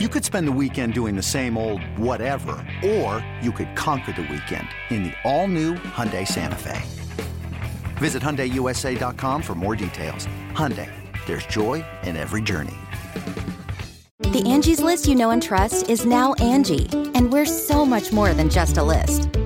You could spend the weekend doing the same old whatever, or you could conquer the weekend in the all-new Hyundai Santa Fe. Visit HyundaiUSA.com for more details. Hyundai, there's joy in every journey. The Angie's list you know and trust is now Angie, and we're so much more than just a list.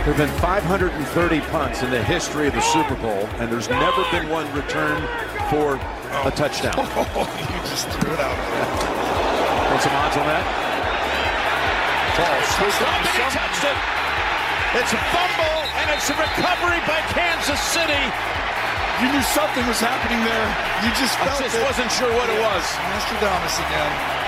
There have been 530 punts in the history of the Super Bowl, and there's never been one returned for a oh. touchdown. Oh, you just threw it out. Want some odds on that? False. He touched it. It's a fumble, and it's a recovery by Kansas City. You knew something was happening there. You just felt I just it. wasn't sure what it was. Nostradamus again.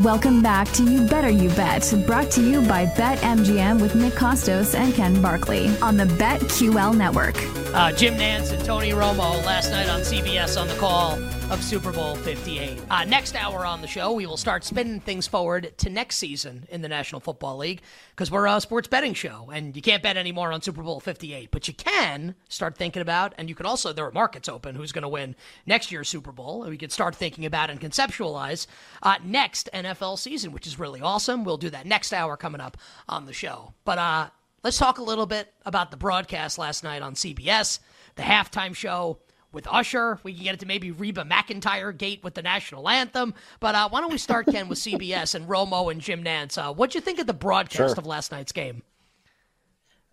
Welcome back to You Better You Bet, brought to you by BetMGM with Nick Kostos and Ken Barkley on the BetQL network. Uh, Jim Nantz and Tony Romo last night on CBS on the call of Super Bowl 58. Uh, next hour on the show, we will start spinning things forward to next season in the National Football League because we're a sports betting show and you can't bet anymore on Super Bowl 58. But you can start thinking about, and you can also, there are markets open who's going to win next year's Super Bowl. And we can start thinking about and conceptualize uh, next NFL season, which is really awesome. We'll do that next hour coming up on the show. But uh, let's talk a little bit about the broadcast last night on CBS, the halftime show with Usher. We can get it to maybe Reba McEntire gate with the national anthem. But uh, why don't we start, Ken, with CBS and Romo and Jim Nantz? Uh, what'd you think of the broadcast Sure. of last night's game?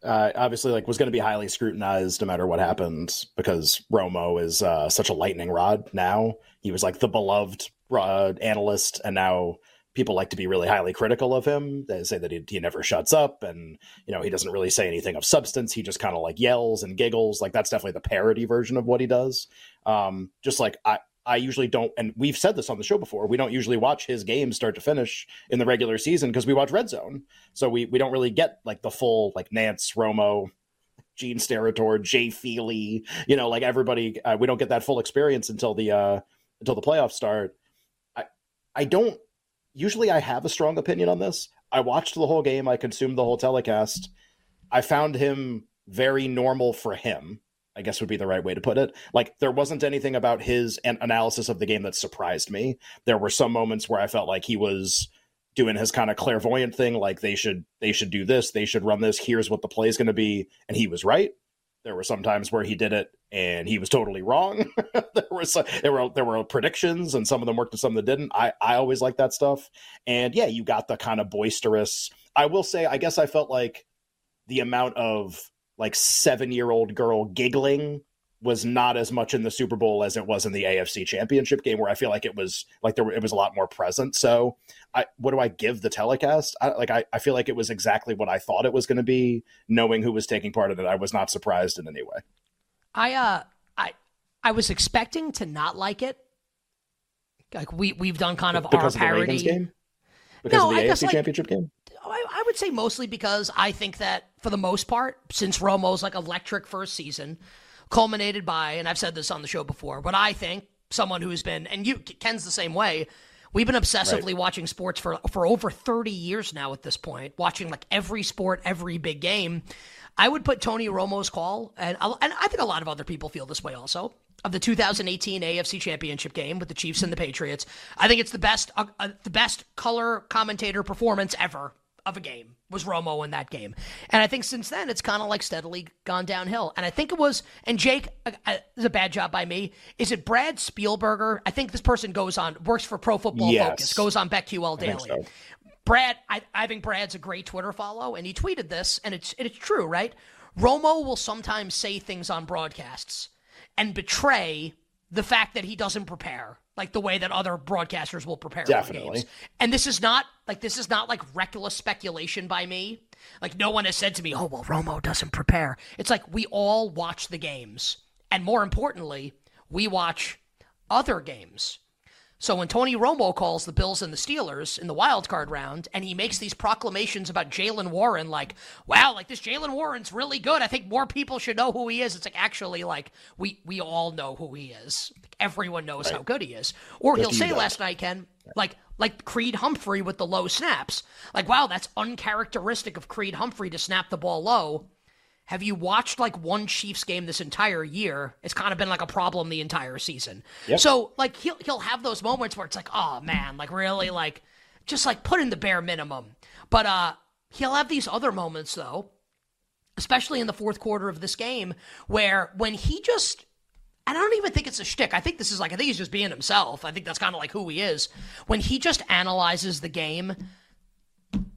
uh, obviously like was going to be highly scrutinized no matter what happened because Romo is uh, such a lightning rod now. He was like the beloved uh, analyst, and now people like to be really highly critical of him. They say that he, he never shuts up, and you know he doesn't really say anything of substance. He just kind of like yells and giggles. Like that's definitely the parody version of what he does. Um, just like I. I usually don't, and we've said this on the show before. We don't usually watch his games start to finish in the regular season because we watch Red Zone, so we we don't really get like the full like Nantz, Romo, Gene Steratore, Jay Feely, you know, like everybody. Uh, we don't get that full experience until the uh, until the playoffs start. I I don't usually I have a strong opinion on this. I watched the whole game. I consumed the whole telecast. I found him very normal for him. I guess would be the right way to put it. Like there wasn't anything about his an- analysis of the game that surprised me. There were some moments where I felt like he was doing his kind of clairvoyant thing like they should they should do this, they should run this, here's what the play is going to be and he was right. There were some times where he did it and he was totally wrong. there was there were there were predictions and some of them worked and some that didn't. I I always like that stuff. And yeah, you got the kind of boisterous. I will say I guess I felt like the amount of like 7-year-old girl giggling was not as much in the Super Bowl as it was in the AFC Championship game where I feel like it was like there were, it was a lot more present. So I what do I give the telecast? I, like I, I feel like it was exactly what I thought it was going to be knowing who was taking part in it. I was not surprised in any way. I uh I I was expecting to not like it. Like we we've done kind of because our of the parody. game? Because No, of the I guess, AFC like- Championship game? I, I would say mostly because I think that for the most part, since Romo's like electric first season, culminated by, and I've said this on the show before, but I think someone who's been, and you, Ken's the same way. We've been obsessively Right. watching sports for for over 30 years now at this point, watching like every sport, every big game. I would put Tony Romo's call, and, I- and I think a lot of other people feel this way also, of the 2018 AFC Championship game with the Chiefs and the Patriots. I think it's the best, uh, uh, the best color commentator performance ever of a game was Romo in that game. And I think since then it's kind of like steadily gone downhill. And I think it was, and Jake, uh, uh, is a bad job by me. Is it Brad Spielberger? I think this person goes on, works for Pro Football Yes. Focus, goes on think Daily. so. Brad, I, I think Brad's a great Twitter follow, and he tweeted this, and it's it's true, right? Romo will sometimes say things on broadcasts and betray the fact that he doesn't prepare, like the way that other broadcasters will prepare for games. And this is not like this is not like reckless speculation by me. Like no one has said to me, "Oh well, Romo doesn't prepare." It's like we all watch the games, and more importantly, we watch other games. So when Tony Romo calls the Bills and the Steelers in the wild card round, and he makes these proclamations about Jaylen Warren, like, wow, like this Jaylen Warren's really good. I think more people should know who he is. It's like actually like we we all know who he is. Everyone knows right. how good he is. Or he'll say last night, Ken, like like Creed Humphrey with the low snaps. Like, wow, that's uncharacteristic of Creed Humphrey to snap the ball low have you watched like one Chiefs game this entire year? It's kind of been like a problem the entire season. Yep. So like he'll he'll have those moments where it's like, oh man, like really like just like put in the bare minimum. But uh he'll have these other moments though, especially in the fourth quarter of this game, where when he just and I don't even think it's a shtick. I think this is like I think he's just being himself. I think that's kind of like who he is. When he just analyzes the game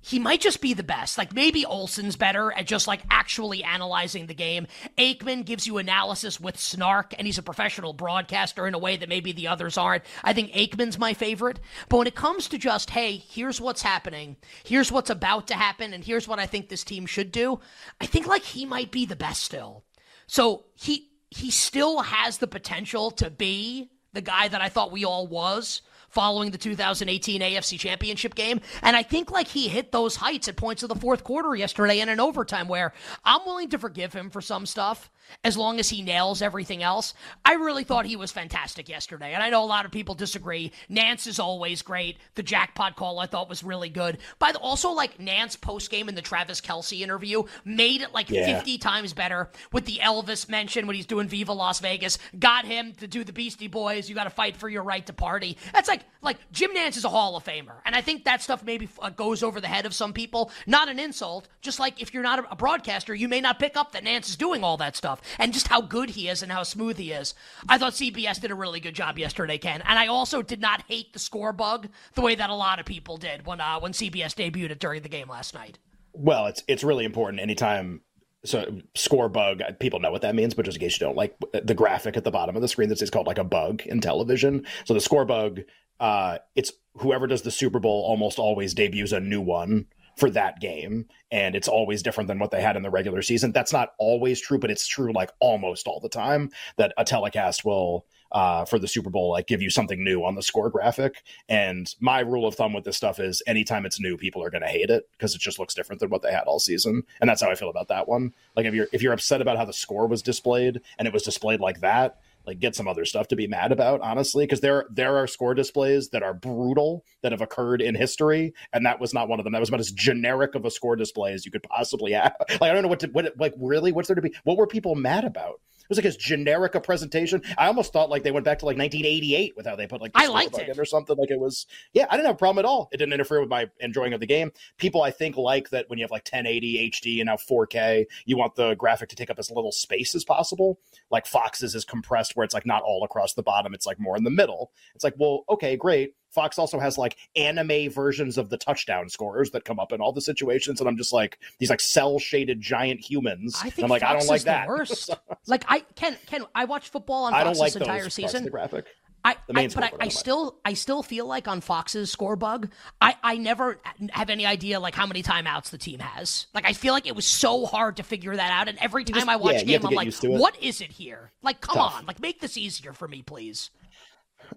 he might just be the best. Like maybe Olsen's better at just like actually analyzing the game. Aikman gives you analysis with snark, and he's a professional broadcaster in a way that maybe the others aren't. I think Aikman's my favorite. But when it comes to just, hey, here's what's happening, here's what's about to happen, and here's what I think this team should do, I think like he might be the best still. So he he still has the potential to be the guy that I thought we all was following the 2018 AFC Championship game. And I think like he hit those heights at points of the fourth quarter yesterday in an overtime where I'm willing to forgive him for some stuff as long as he nails everything else. I really thought he was fantastic yesterday. And I know a lot of people disagree. Nantz is always great. The jackpot call I thought was really good. But also, like Nantz post game in the Travis Kelce interview made it like yeah. 50 times better with the Elvis mention when he's doing Viva Las Vegas. Got him to do the Beastie Boys. You got to fight for your right to party. That's like, like Jim Nantz is a Hall of Famer. And I think that stuff maybe uh, goes over the head of some people. Not an insult. Just like if you're not a broadcaster, you may not pick up that Nantz is doing all that stuff and just how good he is and how smooth he is. I thought CBS did a really good job yesterday, Ken, and I also did not hate the score bug the way that a lot of people did when uh, when CBS debuted it during the game last night. Well, it's it's really important anytime so score bug people know what that means but just in case you don't like the graphic at the bottom of the screen that's called like a bug in television so the score bug uh it's whoever does the super bowl almost always debuts a new one for that game and it's always different than what they had in the regular season. That's not always true but it's true like almost all the time that a telecast will uh, for the super bowl like give you something new on the score graphic. And my rule of thumb with this stuff is anytime it's new people are going to hate it because it just looks different than what they had all season. And that's how i feel about that one. Like if you're if you're upset about how the score was displayed and it was displayed like that like get some other stuff to be mad about honestly because there there are score displays that are brutal that have occurred in history and that was not one of them. That was about as generic of a score display as you could possibly have. Like i don't know what to what like really what's there to be what were people mad about was like as generic a presentation. I almost thought like they went back to like 1988 with how they put like I liked it or something. Like it was, yeah, I didn't have a problem at all. It didn't interfere with my enjoying of the game. People I think like that when you have like 1080 HD and now 4K, you want the graphic to take up as little space as possible. Like Fox's is compressed where it's like not all across the bottom; it's like more in the middle. It's like, well, okay, great Fox also has like anime versions of the touchdown scorers that come up in all the situations, and I'm just like these like cell shaded giant humans. I think I'm like Fox I don't like that. Like I can can I watch football on Fox I don't like this entire season. The graphic. I, I, but I, I still I still feel like on Fox's score bug, I, I never have any idea like how many timeouts the team has. Like I feel like it was so hard to figure that out, and every time just, I watch yeah, game, I'm like, what is it here? Like, come Tough. on, like make this easier for me, please.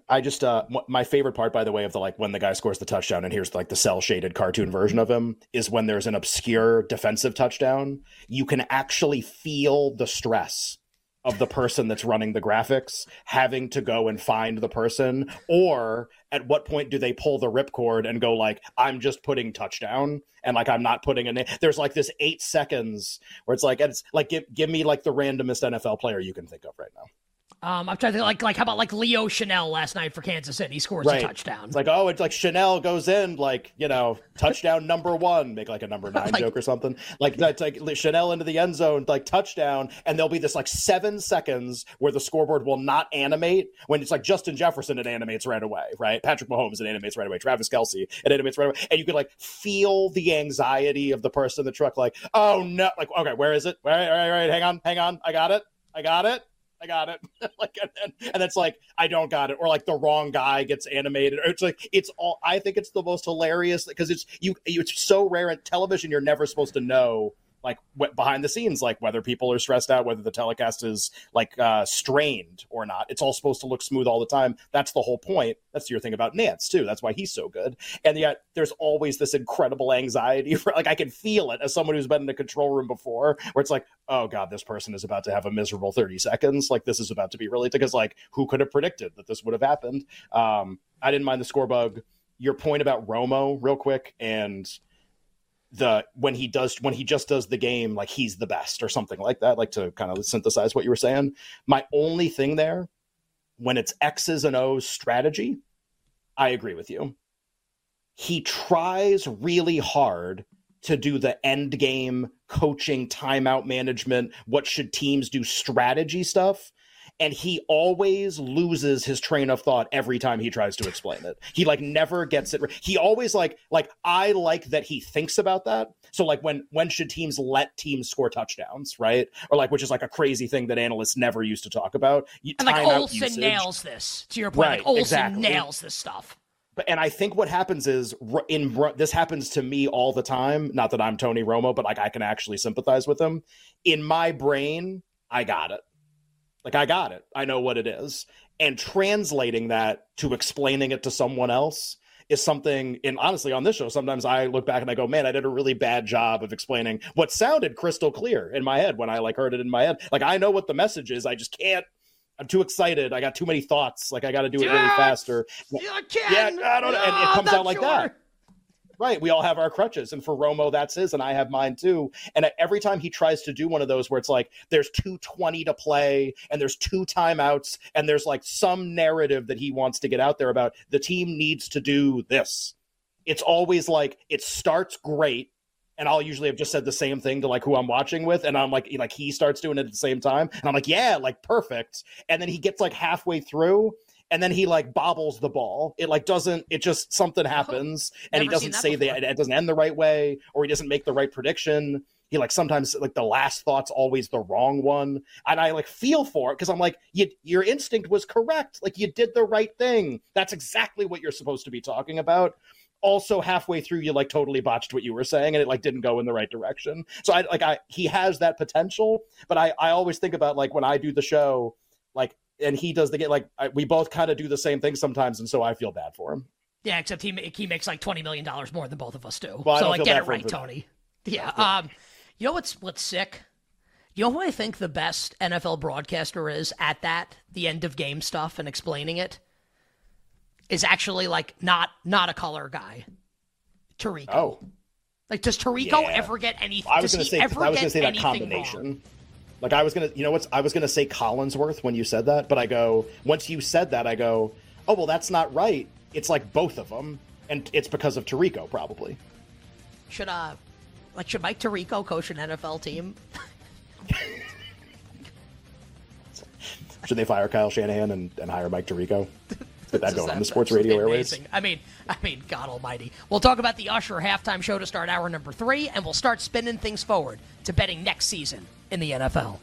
I just uh my favorite part by the way of the like when the guy scores the touchdown and here's like the cell shaded cartoon version of him is when there's an obscure defensive touchdown you can actually feel the stress of the person that's running the graphics having to go and find the person or at what point do they pull the ripcord and go like i'm just putting touchdown and like i'm not putting a name there's like this eight seconds where it's like it's like give, give me like the randomest nfl player you can think of right now um, I'm trying to think, like like how about like Leo Chenal last night for Kansas City? He scores right. a touchdown. It's like oh, it's like Chenal goes in like you know touchdown number one, make like a number nine like, joke or something. Like that's like Chenal into the end zone, like touchdown, and there'll be this like seven seconds where the scoreboard will not animate when it's like Justin Jefferson it animates right away, right? Patrick Mahomes it animates right away, Travis Kelce it animates right away, and you could like feel the anxiety of the person in the truck, like oh no, like okay, where is it? All right, all right, all right, hang on, hang on, I got it, I got it I got it. like, and, and it's like, I don't got it. Or like the wrong guy gets animated. Or it's like, it's all, I think it's the most hilarious because it's, you, it's so rare at television. You're never supposed to know like behind the scenes, like whether people are stressed out, whether the telecast is like uh, strained or not. It's all supposed to look smooth all the time. That's the whole point. That's your thing about Nantz too. That's why he's so good. And yet there's always this incredible anxiety for like I can feel it as someone who's been in a control room before, where it's like, oh god, this person is about to have a miserable 30 seconds. Like this is about to be really because like who could have predicted that this would have happened? Um, I didn't mind the score bug. Your point about Romo, real quick, and the when he does when he just does the game like he's the best or something like that like to kind of synthesize what you were saying. My only thing there when it's x's and o's strategy i agree with you. He tries really hard to do the end game coaching timeout management what should teams do strategy stuff and he always loses his train of thought every time he tries to explain it. He like never gets it. He always like like I like that he thinks about that. So like when when should teams let teams score touchdowns, right? Or like which is like a crazy thing that analysts never used to talk about. And like Olsen usage. nails this. To your point, right, like Olsen exactly. nails this stuff. But and I think what happens is in this happens to me all the time. Not that I'm Tony Romo, but like I can actually sympathize with him. In my brain, I got it. Like I got it. I know what it is. And translating that to explaining it to someone else is something and honestly on this show sometimes I look back and I go, man, I did a really bad job of explaining what sounded crystal clear in my head when I like heard it in my head. Like I know what the message is. I just can't I'm too excited. I got too many thoughts. Like I got to do it really fast. Or I can't. yeah, I don't know. And it comes out like sure. that. Right. We all have our crutches. And for Romo, that's his, and I have mine too. And every time he tries to do one of those where it's like there's 220 to play and there's two timeouts and there's like some narrative that he wants to get out there about the team needs to do this. It's always like it starts great. And I'll usually have just said the same thing to like who I'm watching with, and I'm like, like he starts doing it at the same time, and I'm like, yeah, like perfect. And then he gets like halfway through, and then he like bobbles the ball. It like doesn't. It just something happens, and he doesn't say that it doesn't end the right way, or he doesn't make the right prediction. He like sometimes like the last thought's always the wrong one, and I like feel for it because I'm like, you, your instinct was correct. Like you did the right thing. That's exactly what you're supposed to be talking about also halfway through you like totally botched what you were saying and it like didn't go in the right direction so i like i he has that potential but i i always think about like when i do the show like and he does the get like I, we both kind of do the same thing sometimes, and so I feel bad for him. Yeah, except he he makes like twenty million dollars more than both of us do. Well, so like, get it right, Tony. Yeah. yeah. Um, you know what's what's sick? You know who I think the best NFL broadcaster is at that the end of game stuff and explaining it is actually like not not a color guy, Tirico. Oh, like does Tirico yeah. ever get anything? I was going to say I was going to say that combination. Wrong? Like I was gonna, you know what's? I was gonna say Collinsworth when you said that, but I go once you said that, I go, oh well, that's not right. It's like both of them, and it's because of Tirico probably. Should uh, like should Mike Tirico coach an NFL team? should they fire Kyle Shanahan and, and hire Mike Tirico? That going on the sports radio airways. I mean, I mean, God Almighty. We'll talk about the Usher halftime show to start hour number three, and we'll start spinning things forward to betting next season in the NFL.